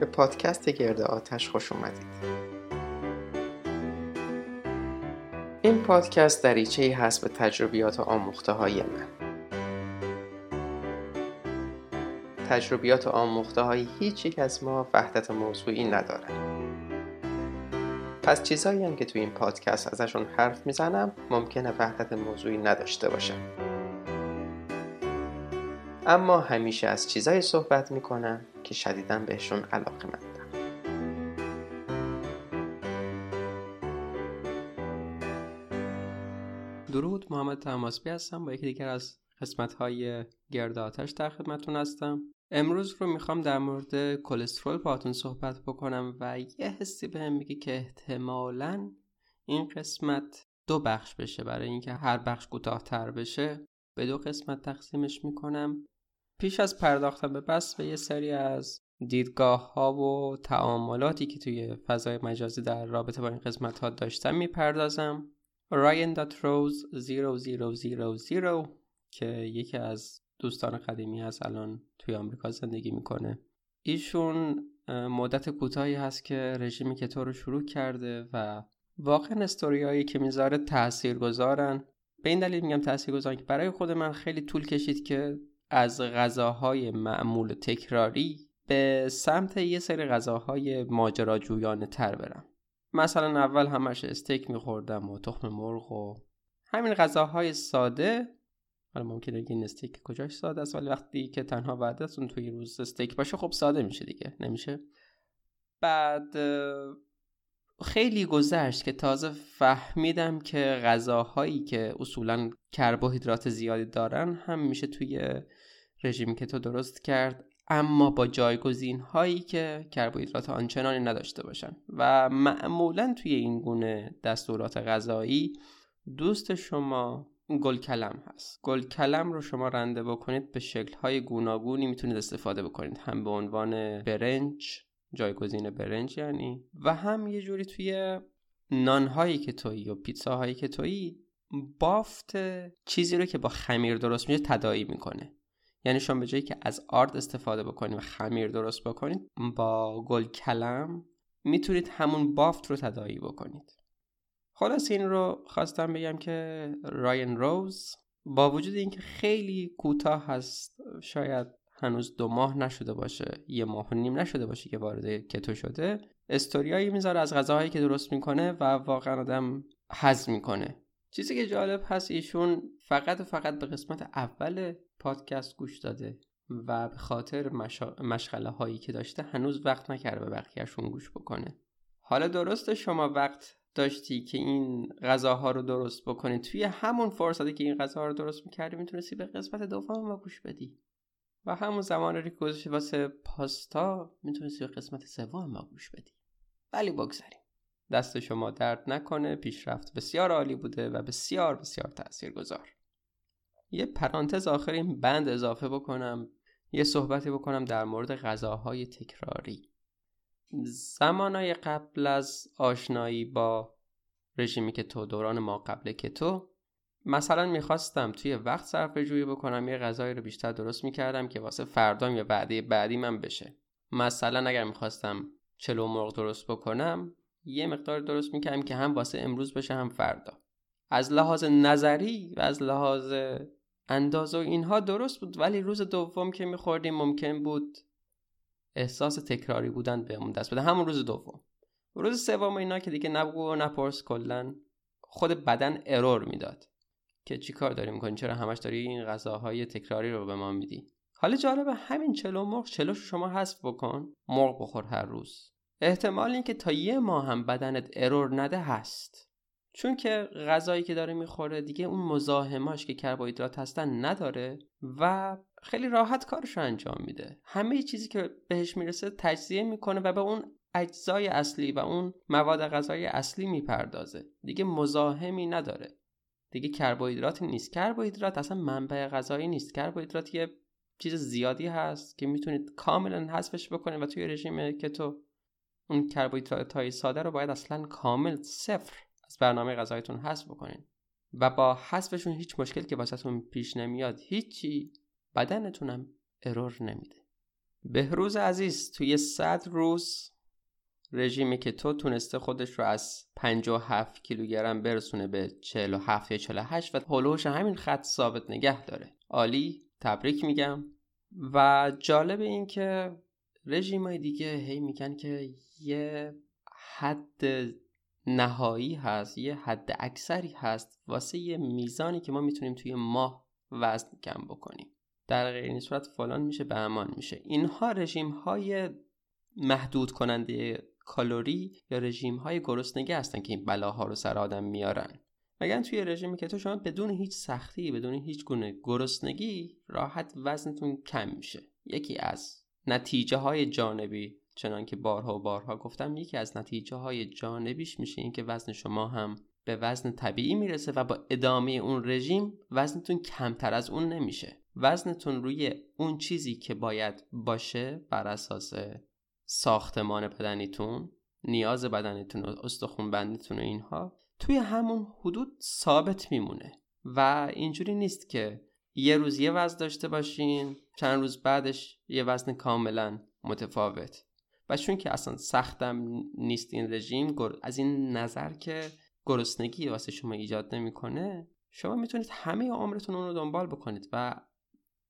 به پادکست گرد آتش خوش اومدید. این پادکست دریچه ای هست به تجربیات و آموخته های من. تجربیات و آموخته های هیچ یک از ما وحدت موضوعی نداره. پس چیزایی هم که توی این پادکست ازشون حرف می‌زنم ممکنه وحدت موضوعی نداشته باشم. اما همیشه از چیزایی صحبت می‌کنم که شدیدا بهشون علاقه مندم. درود محمد تماسبی هستم. با یکی دیگر از قسمت های گرد آتش در خدمتون هستم. امروز رو می‌خوام در مورد کلسترول باهاتون صحبت بکنم و یه حسی بهم میگه که احتمالا این قسمت دو بخش بشه. برای اینکه هر بخش کوتاهتر بشه به دو قسمت تقسیمش می‌کنم. پیش از پرداختن به بس به یه سری از دیدگاه ها و تعاملاتی که توی فضای مجازی در رابطه با این قسمت ها داشتم می‌پردازم. روز 0000 که یکی از دوستان قدیمی هست الان توی آمریکا زندگی می‌کنه. ایشون مدت کوتاهی هست که رژیمی که تو رو شروع کرده و واقعا استوریایی که می‌ذاره تأثیر گذارن به این دلیل میگم تأثیر گذارن که برای خود من خیلی طول کشید که از غذاهای معمول تکراری به سمت یه سری غذاهای ماجراجویانه تر برم. مثلا اول همش استیک میخوردم و تخم مرغ و همین غذاهای ساده. حالا ممکنه بگین استیک کجاش ساده است ولی وقتی که تنها وعدتون توی روز استیک باشه خب ساده میشه دیگه نمیشه؟ بعد خیلی گذشت که تازه فهمیدم که غذاهایی که اصولا کربوهیدرات زیادی دارن هم میشه توی رژیم که تو درست کرد اما با جایگزین هایی که کربوهیدرات آنچنانی نداشته باشن. و معمولا توی این گونه دستورات غذایی دوست شما گل کلم هست. گل کلم رو شما رنده بکنید به شکل های گوناگونی می‌تونید استفاده بکنید. هم به عنوان برنج جایگزین برنج یعنی و هم یه جوری توی نان هایی که تویی و پیتزا هایی که تویی بافت چیزی رو که با خمیر درست میشه تدایی می‌کنه. یعنی شما به جایی که از آرد استفاده بکنید و خمیر درست بکنید با گل کلم می‌تونید همون بافت رو تدایی بکنید. خلاص این رو خواستم بگم که راین روز با وجود اینکه خیلی کوتاه هست شاید هنوز دو ماه نشده باشه یه ماه و نیم نشده باشه که وارد کتو شده استوریایی می‌ذاره از غذاهایی که درست می‌کنه و واقعا آدم حز می‌کنه. چیزی که جالب هست ایشون فقط و فقط به قسمت اول پادکست گوش داده و به خاطر مشا... مشغله هایی که داشته هنوز وقت نکرده به بقیهشون گوش بکنه. حالا درسته شما وقت داشتی که این غذاها رو درست بکنی؟ توی همون فرصتی که این غذاها رو درست می‌کردی می‌تونستی به قسمت دوم ما گوش بدی. و همون زمان رو که واسه پاستا می‌تونستی به قسمت سوم ما گوش بدی. ولی بگذاریم دست شما درد نکنه پیشرفت بسیار عالی بوده و بسیار بسیار تأثیر گذار یه پرانتز آخر این بند اضافه بکنم یه صحبتی بکنم در مورد غذاهای تکراری. زمانای قبل از آشنایی با رژیمی که تو دوران ما قبل که تو مثلا می‌خواستم توی وقت صرف جویی بکنم یه غذایی رو بیشتر درست می‌کردم که واسه فردام یا بعدی بعدی من بشه. مثلا اگر می‌خواستم چلو مرغ درست بکنم یه مقدار درست می‌کردم که هم واسه امروز بشه هم فردا. از لحاظ نظری و از لحاظ اندازه و اینها درست بود ولی روز دوم که میخوردیم ممکن بود احساس تکراری بودن بهمون دست بده. همون روز دوم. روز سوم اینا که دیگه نبگو و نپرس کلا خود بدن ارور می‌داد. که چی کار داری می‌کنی چرا همش داری این غذاهای تکراری رو به ما میدی؟ حالا جالبه همین چلو مرغ چلوش شما حذف بکن مرغ بخور هر روز. احتمال این که تا یه ماه هم بدنت ارور نده هست. چون که غذایی که داره می‌خوره دیگه اون مزاحماش که کربوهیدرات هستن نداره و خیلی راحت کارش رو انجام میده. همه چیزی که بهش می‌رسه تجزیه می‌کنه و به اون اجزای اصلی و اون مواد غذایی اصلی می‌پردازه. دیگه مزاحمی نداره. دیگه کربوهیدرات نیست. کربوهیدرات اصلا منبع غذایی نیست. کربوهیدرات یه چیز زیادی هست که می‌تونید کاملا حذفش بکنید و توی رژیم تو اون کربوهیدرات های ساده رو باید اصلا کامل صفر از برنامه غذایتون حذف بکنین. و با حذفشون هیچ مشکل که واسهتون پیش نمیاد هیچی بدنتونم ارور نمیده. بهروز عزیز توی صد روز رژیمی که تو تونسته خودش رو از 57 کیلوگرم برسونه به 47 یا 48 و هلوش همین خط ثابت نگه داره. عالی تبریک میگم. و جالب این که رژیم های دیگه هی میگن که یه حد نهایی هست یه حد اکثری هست واسه یه میزانی که ما می‌تونیم توی ماه وزن کم بکنیم. در غیر این صورت فلان میشه به امان میشه. اینها رژیم های محدود کننده کالری یا رژیم های گرسنگی هستن که این بلاها رو سر آدم میارن. مگن توی رژیمی که تو شما بدون هیچ سختی بدون هیچ گونه گرسنگی راحت وزنتون کم میشه. یکی از نتیجه های جانبی چنان که بارها و بارها گفتم یکی از نتیجه های جانبیش میشه اینکه وزن شما هم به وزن طبیعی می‌رسه و با ادامه اون رژیم وزنتون کمتر از اون نمیشه. وزنتون روی اون چیزی که باید باشه بر اساس ساختمان بدنیتون نیاز بدنیتون و استخون بندیتون و اینها توی همون حدود ثابت میمونه. و اینجوری نیست که یه روز یه وزن داشته باشین چند روز بعدش یه وزن کاملا متفاوت. و چون که اصلا سختم نیست این رژیم از این نظر که گرسنگی واسه شما ایجاد نمی‌کنه شما می‌تونید همه عمرتون اون رو دنبال بکنید و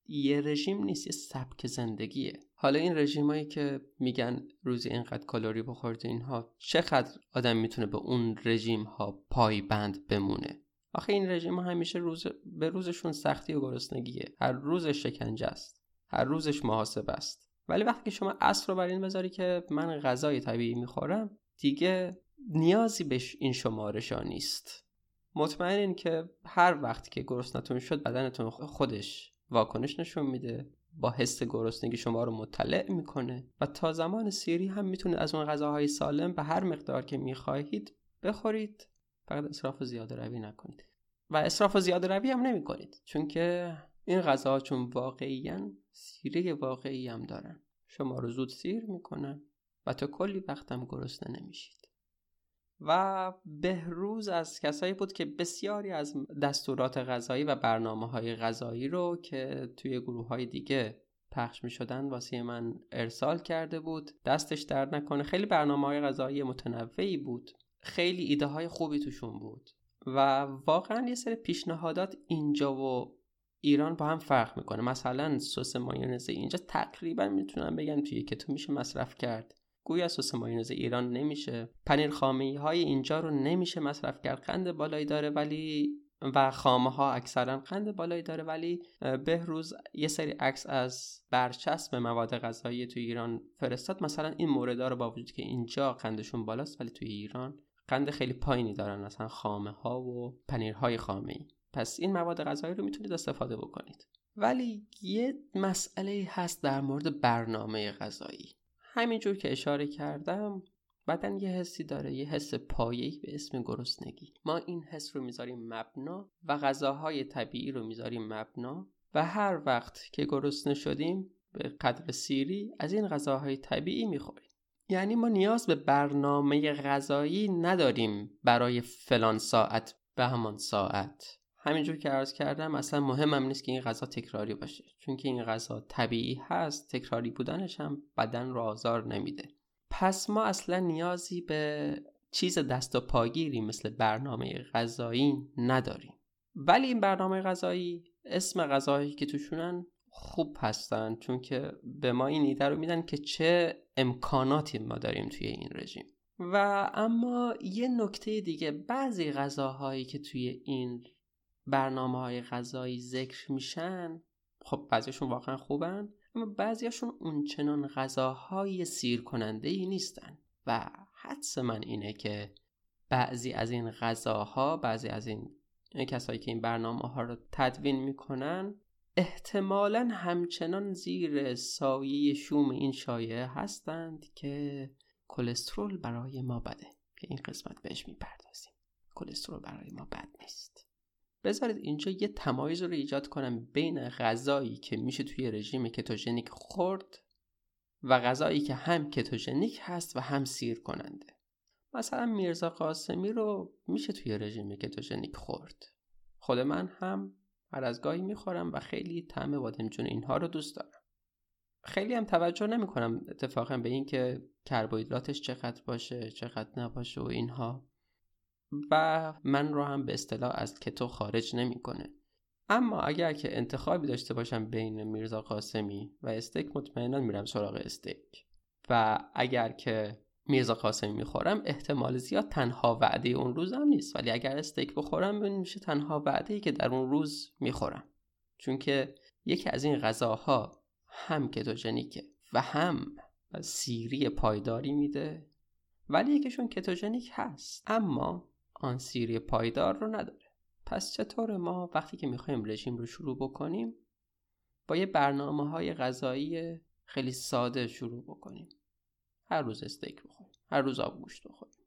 یه رژیم نیست یه سبک زندگیه. حالا این رژیم هایی که میگن روزی اینقدر کالری بخورید اینها چقدر آدم می‌تونه به اون رژیم ها پایبند بمونه؟ آخه این رژیم ها همیشه روز به روزشون سختی و گرسنگیه. هر روزش شکنجه است. هر روزش محاسب است. ولی وقتی شما اصل رو بر این بذاری که من غذای طبیعی می‌خورم دیگه نیازی به این شمارش ها نیست. مطمئنین که هر وقت که گرسنتون شد بدنتون خودش واکنش نشون میده با حس گرسنگی شما رو مطلع می‌کنه و تا زمان سیری هم می‌تونید از اون غذاهای سالم به هر مقدار که می‌خواهید بخورید. فقط اصراف زیاده روی نکنید. و اصراف زیاده روی هم نمی کنید چون که این غذاها چون واقعیان سیره واقعی هم دارن. شما رو زود سیر می‌کنن و تا کلی وقت هم گرسنه نمیشید. و بهروز از کسایی بود که بسیاری از دستورات غذایی و برنامه های غذایی رو که توی گروه های دیگه پخش می شدن واسه من ارسال کرده بود. دستش درد نکنه. خیلی برنامه های غذایی متنوعی بود. خیلی ایده های خوبی توشون بود. و واقعا یه سری پیشنهادات اینجا و ایران با هم فرق می‌کنه. مثلا سس مایونز اینجا تقریبا می‌تونم بگم توی تو میشه مصرف کرد. گویا سس مایونز ایران نمیشه. پنیر خامه های اینجا رو نمیشه مصرف کرد. قند بالایی داره ولی و خامه ها اکثرا قند بالایی داره ولی بهروز یه سری عکس از برچسب مواد غذایی تو ایران فرستاد. مثلا این موردا رو با وجود که اینجا قندشون بالاست ولی توی ایران قند خیلی پایینی دارن. مثلا خامه ها و پنیرهای خامه ای پس این مواد غذایی رو می‌تونید استفاده بکنید. ولی یه مسئله هست در مورد برنامه غذایی. همینجور که اشاره کردم بدن یه حسی داره یه حس پایه‌ای به اسم گرسنگی. ما این حس رو می‌ذاریم مبنا و غذاهای طبیعی رو می‌ذاریم مبنا و هر وقت که گرسنه شدیم به قدر سیری از این غذاهای طبیعی می‌خوریم. یعنی ما نیاز به برنامه غذایی نداریم برای فلان ساعت به همان ساعت. همینجور که عرض کردم اصلا مهمم نیست که این غذا تکراری باشه. چون که این غذا طبیعی هست تکراری بودنش هم بدن رو آزار نمیده. پس ما اصلا نیازی به چیز دست و پاگیری مثل برنامه غذایی نداریم. ولی این برنامه غذایی اسم غذاهایی که توشونن خوب هستن چون که به ما این ایده رو میدن که چه امکاناتی ما داریم توی این رژیم. و اما یه نکته دیگه بعضی غذاهایی که توی این برنامه های غذایی ذکر میشن خب بعضیشون واقعا خوبن اما بعضیشون اونچنان غذاهای سیر کننده ای نیستن. و حدس من اینه که بعضی از این غذاها بعضی از این کسایی که این برنامه ها رو تدوین می‌کنن احتمالا همچنان زیر سایه شوم این شایعه هستند که کلسترول برای ما بده. که این قسمت بهش می‌پردازیم. کلسترول برای ما بد نیست. بذارید اینجا یه تمایز رو ایجاد کنم بین غذایی که میشه توی رژیم کتوژنیک خورد و غذایی که هم کتوژنیک هست و هم سیر کننده. مثلا میرزا قاسمی رو میشه توی رژیم کتوژنیک خورد. خود من هم هر از گاهی می‌خورم و خیلی طعم بادمجون اینها رو دوست دارم. خیلی هم توجه نمی کنم اتفاقا به این که کربوهیدراتش چقدر باشه چقدر نباشه و اینها. و من رو هم به اصطلاح از کتو خارج نمی‌کنه. اما اگر که انتخابی داشته باشم بین میرزا قاسمی و استیک مطمئنا میرم سراغ استیک و اگر که میرزا قاسمی می‌خورم احتمال زیاد تنها وعده اون روز هم نیست. ولی اگر استیک بخورم میشه تنها وعده ای که در اون روز می‌خورم. چون که یکی از این غذاها هم کتوژنیکه و هم سیری پایداری میده. ولی یکیشون کتوژنیک هست. اما آن سیری پایدار رو نداره. پس چطور ما وقتی که می‌خوایم رژیم رو شروع بکنیم با یه برنامه های غذایی خیلی ساده شروع بکنیم. هر روز استیک بخوریم هر روز آب گوشت بخوریم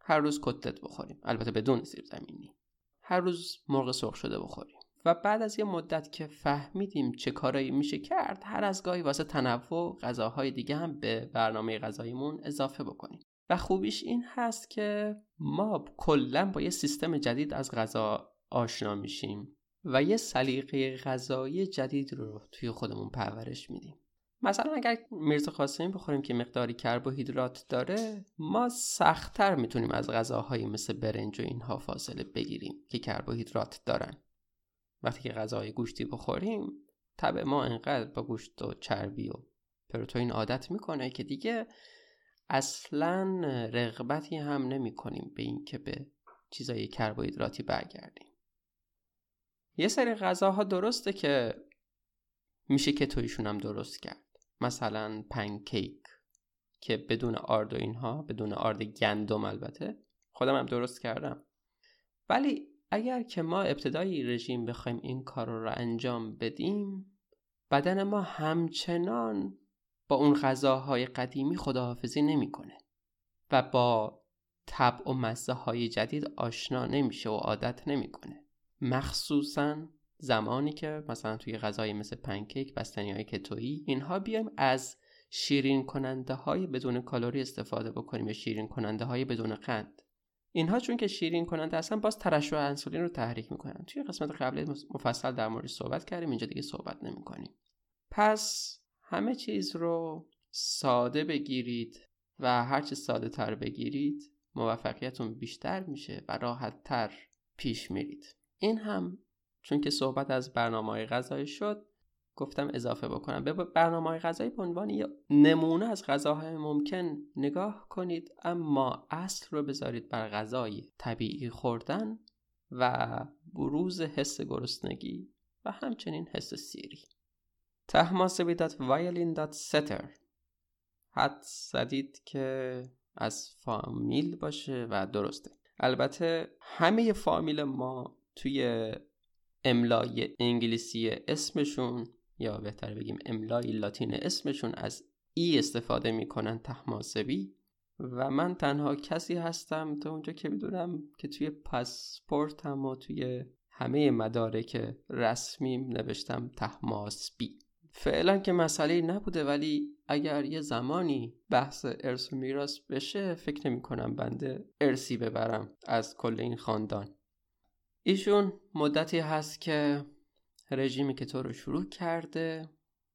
هر روز کتلت بخوریم البته بدون زیر زمینی. هر روز مرغ سرخ شده بخوریم. و بعد از یه مدت که فهمیدیم چه کارایی میشه کرد هر از گاهی واسه تنوع غذاهای دیگه هم به برنامه غذاییمون اضافه بکنیم. و خوبیش این هست که ما کلا با یه سیستم جدید از غذا آشنا میشیم و یه سلیقه غذایی جدید رو توی خودمون پرورش میدیم. مثلا اگر میرزا قاسمی بخوریم که مقداری کربوهیدرات داره ما سختتر می‌تونیم از غذاهایی مثل برنج و اینها فاصله بگیریم که کربوهیدرات دارن. وقتی که غذاهای گوشتی بخوریم طب ما انقدر با گوشت و چربی و پروتئین عادت می‌کنه که دیگه اصلا رغبتی هم نمی کنیم به اینکه به چیزای کربوهیدراتی برگردیم. یه سری غذاها درسته که میشه که تویشون هم درست کرد. مثلا پنکیک که بدون آرد و اینها بدون آرد گندم البته خودم هم درست کردم. ولی اگر که ما ابتدای رژیم بخوایم این کار رو انجام بدیم بدن ما همچنان با اون غذاهای قدیمی خداحافظی نمی‌کنه و با طبع و مزه های جدید آشنا نمیشه و عادت نمی‌کنه. مخصوصا زمانی که مثلا توی غذای مثل پنکیک بستنی های کتویی اینها بیایم از شیرین کننده های بدون کالری استفاده بکنیم یا شیرین کننده های بدون قند. اینها چون که شیرین کننده هستن باز ترشح انسولین رو تحریک می‌کنن. توی قسمت قبلی مفصل در موردش صحبت کردیم اینجا دیگه صحبت نمی‌کنیم. پس همه چیز رو ساده بگیرید و هرچه ساده تر بگیرید موفقیتون بیشتر میشه و راحت تر پیش میرید. این هم چون که صحبت از برنامه غذایی شد گفتم اضافه بکنم. به برنامه غذایی به عنوان یه نمونه از غذاهای ممکن نگاه کنید اما اصل رو بذارید بر غذای طبیعی خوردن و بروز حس گرسنگی و همچنین حس سیری. تحماسبی دات وایلین دات ستر حد زدید که از فامیل باشه و درسته. البته همه فامیل ما توی املای انگلیسی اسمشون یا بهتر بگیم املای لاتین اسمشون از ای استفاده می‌کنن تحماسبی و من تنها کسی هستم تا اونجا که می‌دونم که توی پاسپورتم و توی همه مدارک رسمیم نوشتم تحماسبی. فعلا که مسئله نبوده ولی اگر یه زمانی بحث ارث و میراث بشه فکر نمی کنم بنده ارسی ببرم از کل این خاندان. ایشون مدتی هست که رژیمی که تو رو شروع کرده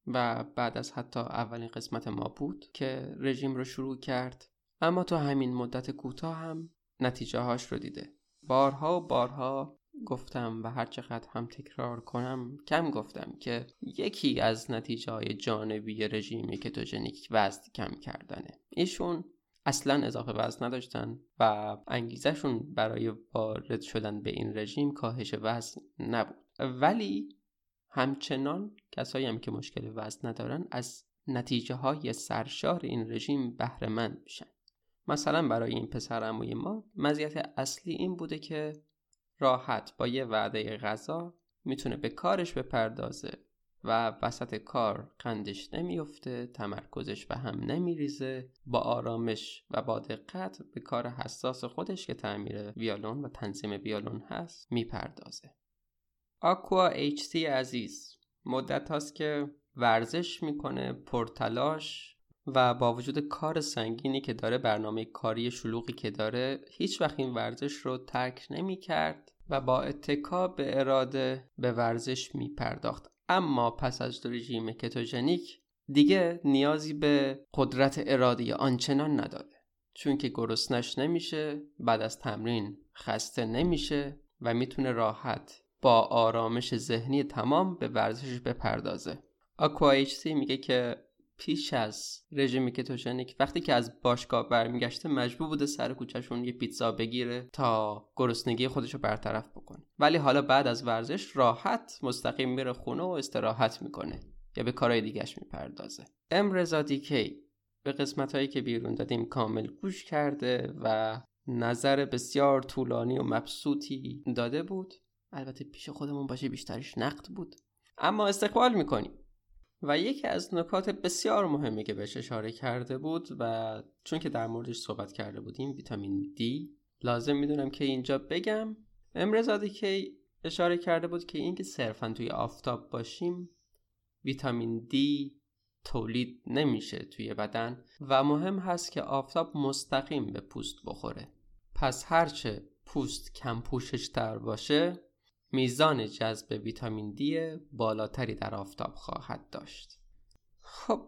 و بعد از حتی اولین قسمت ما بود که رژیم رو شروع کرد. اما تو همین مدت کوتاه هم نتیجه هاش رو دیده. بارها و بارها گفتم و هر چقدر هم تکرار کنم کم گفتم که یکی از نتیجه های جانبی رژیم کتوژنیک وزن کم کردنه. ایشون اصلا اضافه وزن نداشتن و انگیزشون برای وارد شدن به این رژیم کاهش وزن نبود. ولی همچنان کسایی هم که مشکل وزن ندارن از نتیجه های سرشار این رژیم بهره میشن. مثلا برای این پسر ما مزیت اصلی این بوده که راحت با یه وعده غذا می‌تونه به کارش بپردازه و وسط کار قندش نمیفته تمرکزش به هم نمیریزه با آرامش و با دقت به کار حساس خودش که تعمیر ویالون و تنظیم ویالون هست می‌پردازه. آکوا HT عزیز مدت هاست که ورزش می‌کنه پرتلاش و با وجود کار سنگینی که داره برنامه کاری شلوغی که داره هیچ وقت این ورزش رو ترک نمی کرد و با اتکا به اراده به ورزش می پرداخت اما پس از رژیم کتوژنیک دیگه نیازی به قدرت ارادی آنچنان نداره. چون که گرسنش نمیشه بعد از تمرین خسته نمیشه و می‌تونه راحت با آرامش ذهنی تمام به ورزشش بپردازه. آکوایچسی میگه که پیش از رژیم کتوژنیک وقتی که از باشگاه برمیگشته مجبور بوده سر کوچهشون یه پیتزا بگیره تا گرسنگی خودش رو برطرف بکنه. ولی حالا بعد از ورزش راحت مستقیم میره خونه و استراحت می‌کنه یا به کارهای دیگهش می‌پردازه. ام رضا دیکی به قسمت هایی که بیرون دادیم کامل گوش کرده و نظر بسیار طولانی و مبسوطی داده بود. البته پیش خودمون باشه بیشترش نقد بود. اما استقبال می‌کنیم. و یکی از نکات بسیار مهمی که بهش اشاره کرده بود و چون که در موردش صحبت کرده بودیم ویتامین دی لازم می‌دونم که اینجا بگم. امرزادی که اشاره کرده بود که اینکه صرفا توی آفتاب باشیم ویتامین دی تولید نمیشه توی بدن و مهم هست که آفتاب مستقیم به پوست بخوره. پس هرچه پوست کم پوشش تر باشه میزان جذب ویتامین دی بالاتری در آفتاب خواهد داشت. خب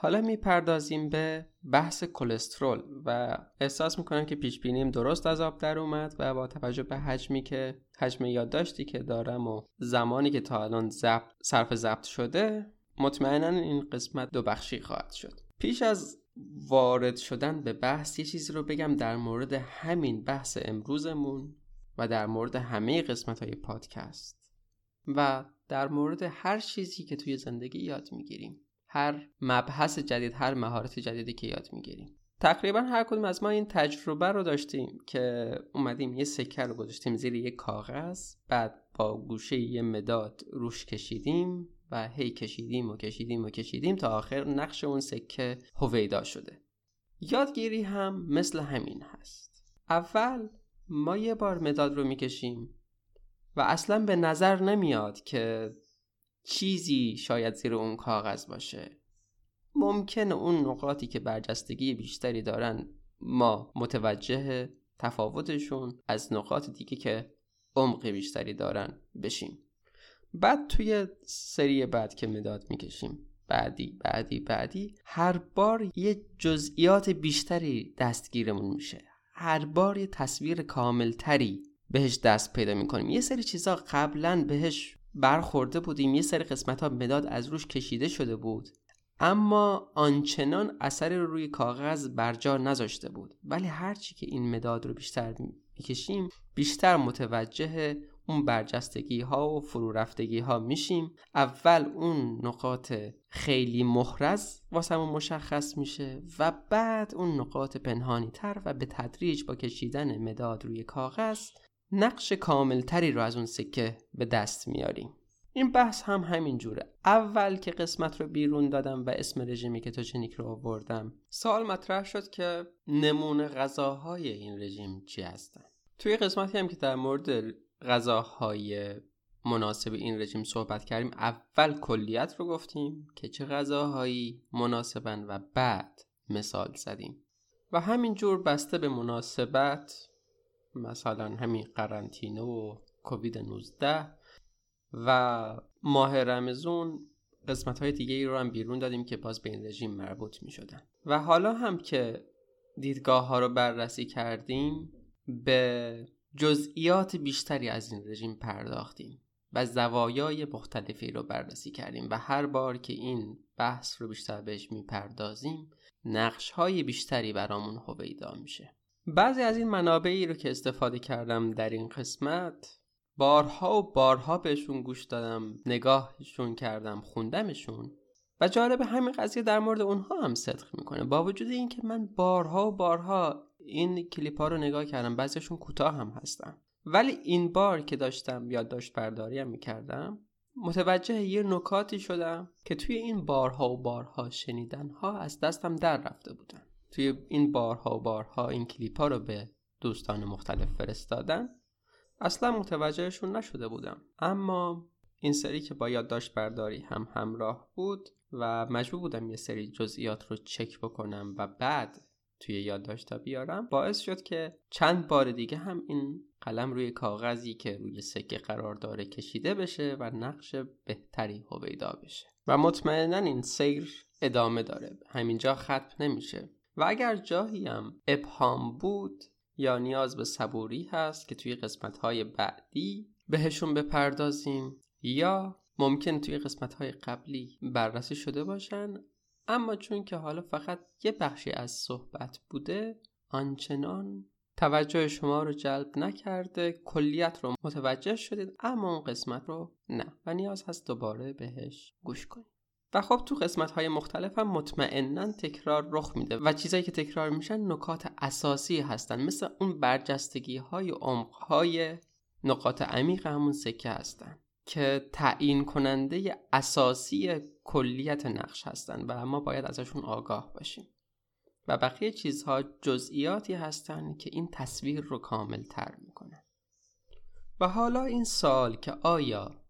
حالا می‌پردازیم به بحث کلسترول و احساس می‌کنم که پیش بینیم درست از آب در اومد و با توجه به حجمی که حجم یادداشتی که دارم و زمانی که تا الان صرف ضبط شده مطمئنا این قسمت دو بخشی خواهد شد. پیش از وارد شدن به بحث یه چیزی رو بگم در مورد همین بحث امروزمون. و در مورد همه قسمت های پادکست. و در مورد هر چیزی که توی زندگی یاد می‌گیریم. هر مبحث جدید هر مهارت جدیدی که یاد می‌گیریم. تقریبا هر کدوم از ما این تجربه رو داشتیم که اومدیم یه سکه رو گذاشتیم زیر یه کاغذ بعد با گوشه یه مداد روش کشیدیم و هی کشیدیم و کشیدیم و کشیدیم تا آخر نقش اون سکه هویدا شده. یادگیری هم مثل همین هست. اول ما یه بار مداد رو می‌کشیم و اصلا به نظر نمیاد که چیزی شاید زیر اون کاغذ باشه. ممکنه اون نقاطی که برجستگی بیشتری دارن ما متوجه تفاوتشون از نقاط دیگه که عمق بیشتری دارن بشیم. بعد توی سری بعد که مداد می‌کشیم بعدی بعدی بعدی هر بار یه جزئیات بیشتری دستگیرمون میشه. هر بار یه تصویر کاملتری بهش دست پیدا می‌کنیم. یه سری چیزا قبلا بهش برخورده بودیم. یه سری قسمت ها مداد از روش کشیده شده بود. اما آنچنان اثر روی کاغذ برجا نذاشته بود. ولی هرچی که این مداد رو بیشتر می‌کشیم بیشتر متوجه اون برجستگی ها و فرو رفتگی ها میشیم. اول اون نقاط خیلی محرز واسمون مشخص میشه و بعد اون نقاط پنهانی تر و به تدریج با کشیدن مداد روی کاغذ نقش کامل تری رو از اون سکه به دست میاریم. این بحث هم همین جوره. اول که قسمت رو بیرون دادم و اسم رژیمی کتوژنیک رو آوردم سوال مطرح شد که نمونه غذاهای این رژیم چی هستن؟ توی قسمتی هم که در مورد غذاهای مناسب این رژیم صحبت کردیم. اول کلیت رو گفتیم که چه غذاهایی مناسبن و بعد مثال زدیم. و همینجور بسته به مناسبت مثلا همین قرنطینه و کووید 19 و ماه رمزون قسمت های دیگه ای رو هم بیرون دادیم که باز به این رژیم مربوط می شدن و حالا هم که دیدگاه ها رو بررسی کردیم به جزئیات بیشتری از این رژیم پرداختیم و زوایای مختلفی رو بررسی کردیم و هر بار که این بحث رو بیشتر بهش می‌پردازیم نقش های بیشتری برامون هویدا میشه. بعضی از این منابعی رو که استفاده کردم در این قسمت بارها و بارها بهشون گوش دادم نگاهشون کردم خوندمشون و جالب همین قضیه در مورد اونها هم صدق می‌کنه. با وجود اینکه من بارها و بارها این کلیپ ها رو نگاه کردم بعضیشون کوتاه هم هستن. ولی این بار که داشتم یادداشت برداری هم می‌کردم متوجه یه نکاتی شدم که توی این بارها و بارها شنیدن ها از دستم در رفته بودن. توی این بارها و بارها این کلیپ ها رو به دوستان مختلف فرستادن. اصلا متوجهشون نشده بودم. اما این سری که با یادداشت برداری هم همراه بود و مجبور بودم یه سری جزئیات رو چک بکنم و بعد توی یادداشت بیارم باعث شد که چند بار دیگه هم این قلم روی کاغذی که روی سکه قرار داره کشیده بشه و نقش بهتری هویدا بشه. و مطمئنا این سیر ادامه داره. همینجا ختم نمیشه. و اگر جایی هم ابهام بود یا نیاز به صبوری هست که توی قسمت های بعدی بهشون بپردازیم یا ممکن توی قسمت های قبلی بررسی شده باشن اما چون که حالا فقط یه بخشی از صحبت بوده آنچنان توجه شما رو جلب نکرده کلیت رو متوجه شدید اما اون قسمت رو نه و نیاز هست دوباره بهش گوش کنید و خب تو قسمت های مختلف هم مطمئنا تکرار رخ میده و چیزایی که تکرار میشن نکات اساسی هستن. مثل اون برجستگی های عمق های نقاط عمیق همون سکه هستن. که تعیین کننده اساسی کلیت نقش هستن و ما باید ازشون آگاه باشیم. و بقیه چیزها جزئیاتی هستن که این تصویر رو کامل تر می‌کنن. و حالا این سال که آیا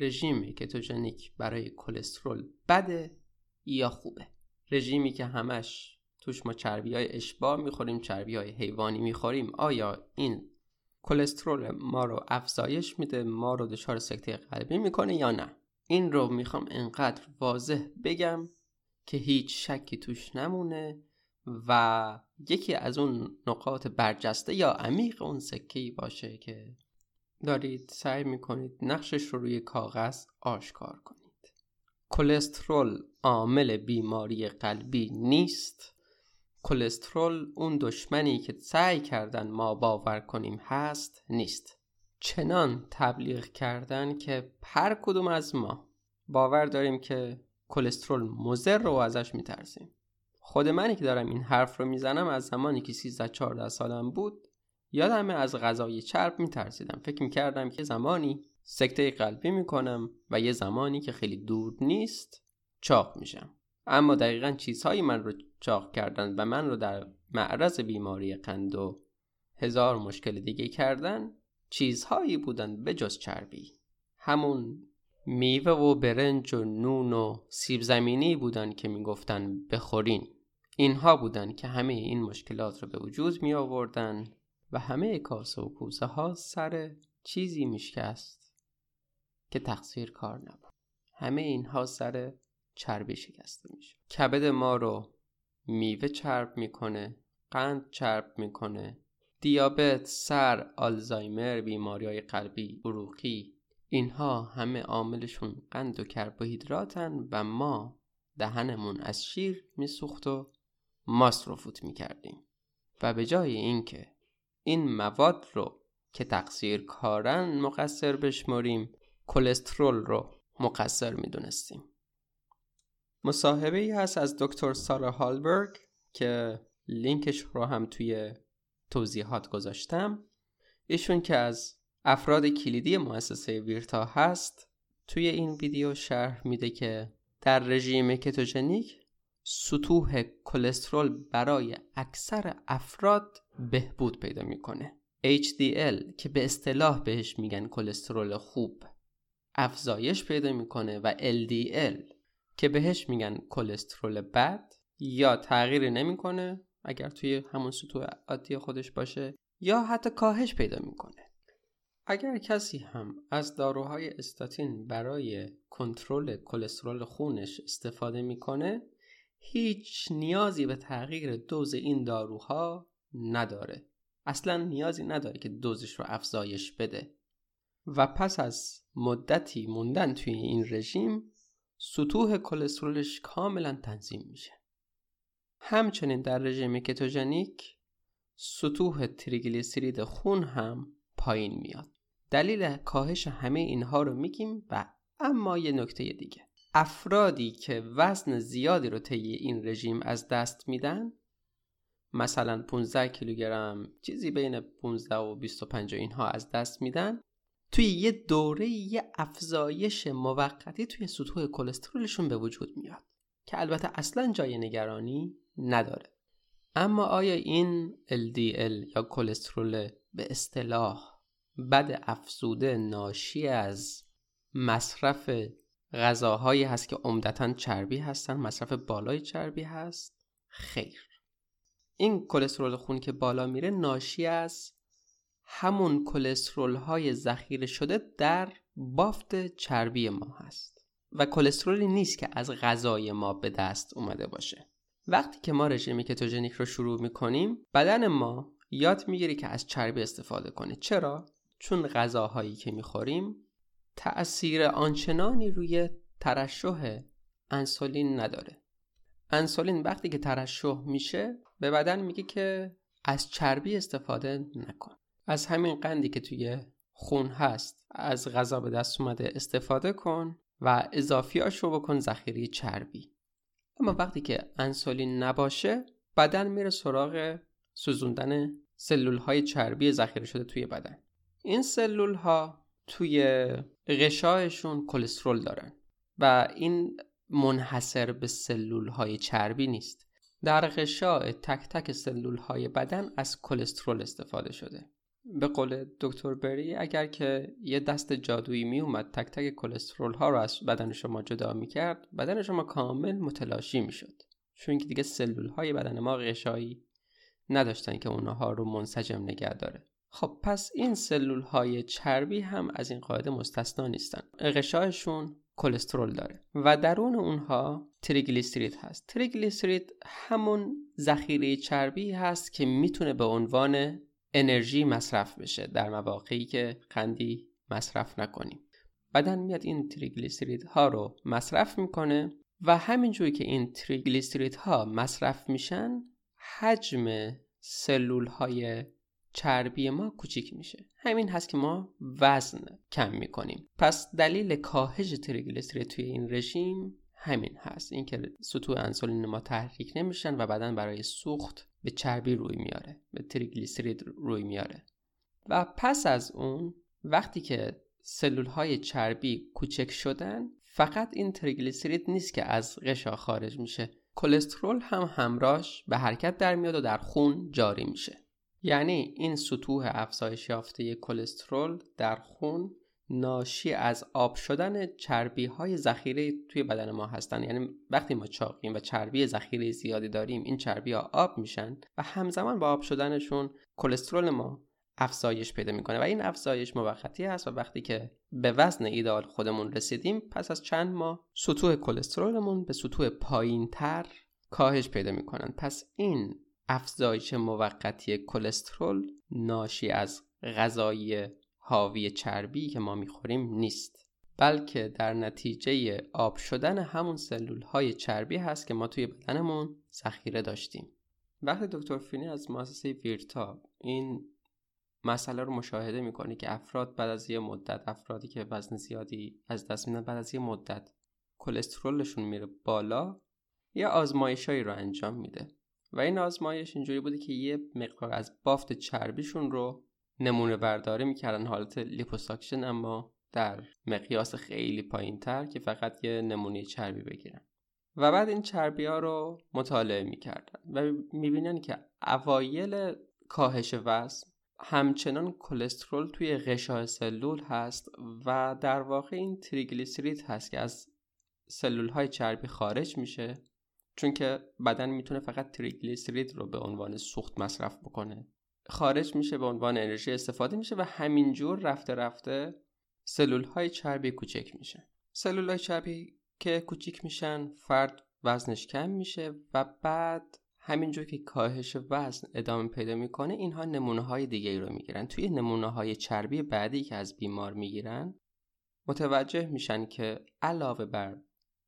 رژیم کتوژنیک برای کلسترول بده یا خوبه؟ رژیمی که همش توش ما چربی های اشباع می‌خوریم چربی های حیوانی می‌خوریم آیا این کلسترول ما رو افزایش میده ما رو دچار سکته قلبی می‌کنه یا نه؟ این رو می‌خوام انقدر واضح بگم که هیچ شکی توش نمونه و یکی از اون نقاط برجسته یا عمیق اون سکه باشه که دارید سعی می‌کنید نقشش رو روی کاغذ آشکار کنید. کلسترول عامل بیماری قلبی نیست. کلسترول اون دشمنی که سعی کردن ما باور کنیم هست نیست. چنان تبلیغ کردن که هر کدوم از ما باور داریم که کلسترول مضر رو ازش میترسیم. خود منی که دارم این حرف رو می‌زنم از زمانی که 13 14 سالم بود یادمه از غذای چرب میترسیدم. فکر می‌کردم که زمانی سکته قلبی می‌کنم و یه زمانی که خیلی دور نیست چاق میشم. اما دقیقا چیزهایی من رو چاق کردن و من رو در معرض بیماری قند و هزار مشکل دیگه کردن چیزهایی بودن به جز چربی. همون میوه و برنج و نون و سیب زمینی بودن که می‌گفتن بخورین. اینها بودن که همه این مشکلات رو به وجود می آوردن و همه کاسه و کوزه ها سر چیزی میشکست که تقصیر کار نبود. همه اینها سر چربی شکسته میشه. کبد ما رو میوه چرب می‌کنه قند چرب می‌کنه دیابت، سر، آلزایمر، بیماری های قلبی، عروقی اینها همه عاملشون قند و کربوهیدراتن و ما دهنمون از شیر میسوخت و ماست رو فوت می‌کردیم. و به جای اینکه این مواد رو که تقصیر کارن مقصر بشماریم کلسترول رو مقصر می‌دونستیم. مصاحبه ای هست از دکتر سارا هالبرگ که لینکش رو هم توی توضیحات گذاشتم. ایشون که از افراد کلیدی مؤسسه ویرتا هست توی این ویدیو شرح میده که در رژیم کتوژنیک سطوح کلسترول برای اکثر افراد بهبود پیدا می‌کنه. HDL که به اصطلاح بهش میگن کلسترول خوب افزایش پیدا می‌کنه و LDL که بهش میگن کلسترول بد یا تغییری نمی‌کنه اگر توی همون سطوح عادی خودش باشه یا حتی کاهش پیدا می‌کنه. اگر کسی هم از داروهای استاتین برای کنترل کلسترول خونش استفاده می‌کنه هیچ نیازی به تغییر دوز این داروها نداره. اصلا نیازی نداره که دوزش رو افزایش بده. و پس از مدتی موندن توی این رژیم سطوح کلسترولش کاملا تنظیم میشه. همچنین در رژیم کتوژنیک سطوح تریگلیسیرید خون هم پایین میاد. دلیل کاهش همه اینها رو میگیم و اما یه نکته دیگه. افرادی که وزن زیادی رو طی این رژیم از دست میدن مثلا 15 کیلوگرم چیزی بین 15 و 25 اینها از دست میدن توی یه دوره یه افزایش موقتی توی سطوح کلسترولشون به وجود میاد که البته اصلا جای نگرانی نداره. اما آیا این LDL یا کلسترول به اصطلاح بد افزوده ناشی از مصرف غذاهایی هست که عمدتا چربی هستن مصرف بالای چربی هست؟ خیر. این کلسترول خون که بالا میره ناشی از همون کلسترول های ذخیره شده در بافت چربی ما هست. و کلسترولی نیست که از غذای ما به دست اومده باشه. وقتی که ما رژیم کتوژنیک رو شروع می‌کنیم بدن ما یاد می‌گیره که از چربی استفاده کنه. چرا؟ چون غذاهایی که می‌خوریم تأثیر آنچنانی روی ترشح انسولین نداره. انسولین وقتی که ترشح میشه به بدن میگه که از چربی استفاده نکن. از همین قندی که توی خون هست از غذا به دست اومده استفاده کن و اضافیاش رو بکن ذخیره چربی. اما وقتی که انسولین نباشه بدن میره سراغ سوزوندن سلول های چربی ذخیره شده توی بدن. این سلول ها توی غشایشون کلسترول دارن و این منحصر به سلول های چربی نیست. در غشاء تک تک سلول های بدن از کلسترول استفاده شده. به قول دکتر بری اگر که یه دست جادویی می اومد تک تک کلسترول ها رو از بدن شما جدا می کرد بدن شما کامل متلاشی می شد چون که دیگه سلول های بدن ما غشایی نداشتن که اونها رو منسجم نگه داره. خب پس این سلول های چربی هم از این قاعده مستثنا نیستن. غشایشون کلسترول داره و درون اونها تریگلیسیرید هست. تریگلیسیرید همون ذخیره چربی هست که می‌تونه به عنوان انرژی مصرف بشه در مواقعی که قندی مصرف نکنیم بدن میاد این تریگلیسیرید ها رو مصرف می‌کنه و همینجوری که این تریگلیسیرید ها مصرف میشن حجم سلول های چربی ما کوچیک میشه. همین هست که ما وزن کم می‌کنیم. پس دلیل کاهش تریگلیسیرید توی این رژیم همین هست. اینکه سطوح انسولین ما تحریک نمیشن و بدن برای سوخت به چربی روی میاره به تریگلیسیرید روی میاره. و پس از اون وقتی که سلول های چربی کوچک شدن فقط این تریگلیسیرید نیست که از غشا خارج میشه. کلسترول هم همراش به حرکت در میاد و در خون جاری میشه. یعنی این سطوح افزایش یافته کلسترول در خون ناشی از آب شدن چربی های ذخیره توی بدن ما هستن. یعنی وقتی ما چاقیم و چربی ذخیره زیادی داریم این چربی ها آب میشن و همزمان با آب شدنشون کلسترول ما افزایش پیدا می‌کنه و این افزایش موقتی هست و وقتی که به وزن ایدال خودمون رسیدیم پس از چند ماه سطوح کلسترولمون به سطوح پایین تر کاهش پیدا می‌کنن. پس این افزایش موقتی کلسترول ناشی از غذایی حاوی چربی که ما می‌خوریم نیست. بلکه در نتیجه آب شدن همون سلول های چربی هست که ما توی بدنمون ذخیره داشتیم. وقتی دکتر فینی از مؤسسه ویرتا این مسئله رو مشاهده می‌کنه که افراد بعد از یه مدت افرادی که وزن زیادی از دست میدن بعد از یه مدت کلسترولشون میره بالا یه آزمایشایی رو انجام میده. و این آزمایش اینجوری بوده که یه مقدار از بافت چربیشون رو نمونه برداری می‌کردن. حالت لیپوساکشن اما در مقیاس خیلی پایین تر که فقط یه نمونه چربی بگیرن. و بعد این چربی ها رو مطالعه می‌کردن و می‌بینن که اوایل کاهش وزن همچنان کلسترول توی غشای سلول هست و در واقع این تریگلیسیرید هست که از سلول های چربی خارج میشه چون که بدن می‌تونه فقط تریگلیسیرید رو به عنوان سوخت مصرف بکنه. خارج میشه به عنوان انرژی استفاده میشه و همینجور رفته رفته سلول های چربی کوچک میشه سلول های چربی که کوچیک میشن فرد وزنش کم میشه و بعد همینجور که کاهش وزن ادامه پیدا می‌کنه اینها نمونه های دیگه ای رو می‌گیرن. توی نمونه های چربی بعدی که از بیمار می‌گیرن متوجه میشن که علاوه بر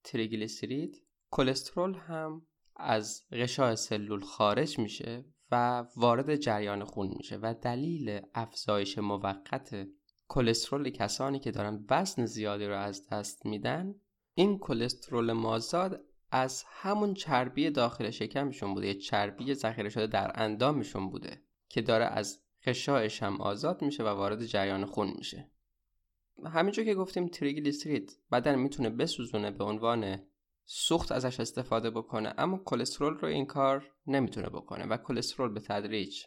تریگلیسیرید کلسترول هم از غشای سلول خارج میشه و وارد جریان خون میشه و دلیل افزایش موقت کلسترول کسانی که دارن وزن زیادی رو از دست میدن این کلسترول مازاد از همون چربی داخل شکمشون بوده یه چربی ذخیره شده در اندامشون بوده که داره از خشایش هم آزاد میشه و وارد جریان خون میشه. همینجور که گفتیم تریگلیسیرید بدن می‌تونه بسوزونه به عنوان سوخت ازش استفاده بکنه اما کلسترول رو این کار نمی‌تونه بکنه و کلسترول به تدریج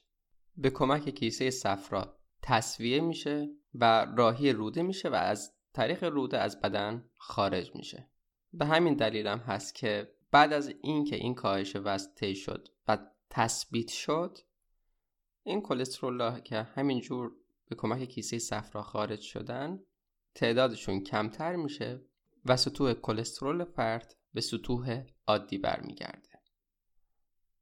به کمک کیسه صفرا تصویه میشه و راهی روده میشه و از طریق روده از بدن خارج میشه. به همین دلیل هم هست که بعد از اینکه این کاهش وزن طی شد و تثبیت شد این کلسترول که همینجور به کمک کیسه صفرا خارج شدن تعدادشون کمتر میشه و سطوح کلسترول فرد به سطوح عادی برمیگرده.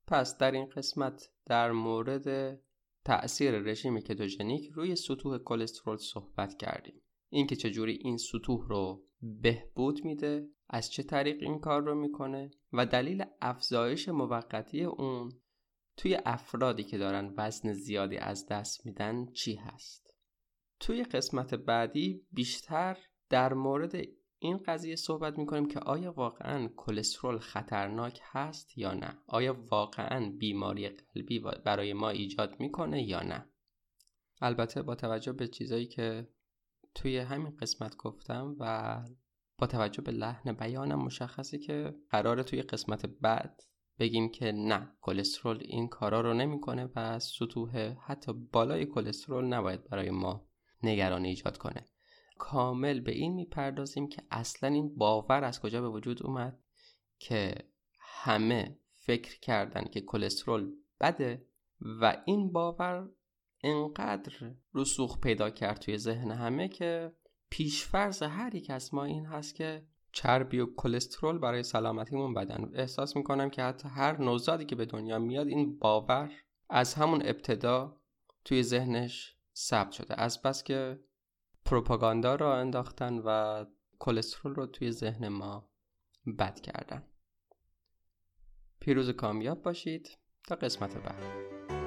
پس در این قسمت در مورد تأثیر رژیم کتوژنیک روی سطوح کلسترول صحبت کردیم. اینکه چجوری این سطوح رو بهبود میده از چه طریق این کار رو می‌کنه و دلیل افزایش موقتی اون توی افرادی که دارن وزن زیادی از دست میدن چی هست؟ توی قسمت بعدی بیشتر در مورد این قضیه صحبت می‌کنیم که آیا واقعا کلسترول خطرناک هست یا نه؟ آیا واقعا بیماری قلبی برای ما ایجاد می‌کنه یا نه؟ البته با توجه به چیزایی که توی همین قسمت گفتم و با توجه به لحن بیانم مشخصه که قراره توی قسمت بعد بگیم که نه کلسترول این کارا رو نمی‌کنه و سطوح حتی بالای کلسترول نباید برای ما نگرانی ایجاد کنه. کامل به این می‌پردازیم که اصلا این باور از کجا به وجود اومد که همه فکر کردن که کلسترول بده و این باور انقدر رسوخ پیدا کرد توی ذهن همه که پیشفرز هر یک از ما این هست که چربی و کلسترول برای سلامتیمون بدن. احساس می‌کنم که حتی هر نوزادی که به دنیا میاد این باور از همون ابتدا توی ذهنش ثبت شده. از بس که پروپاگاندا را انداختن و کلسترول رو توی ذهن ما بد کردن. پیروز کامیاب باشید تا قسمت بعد.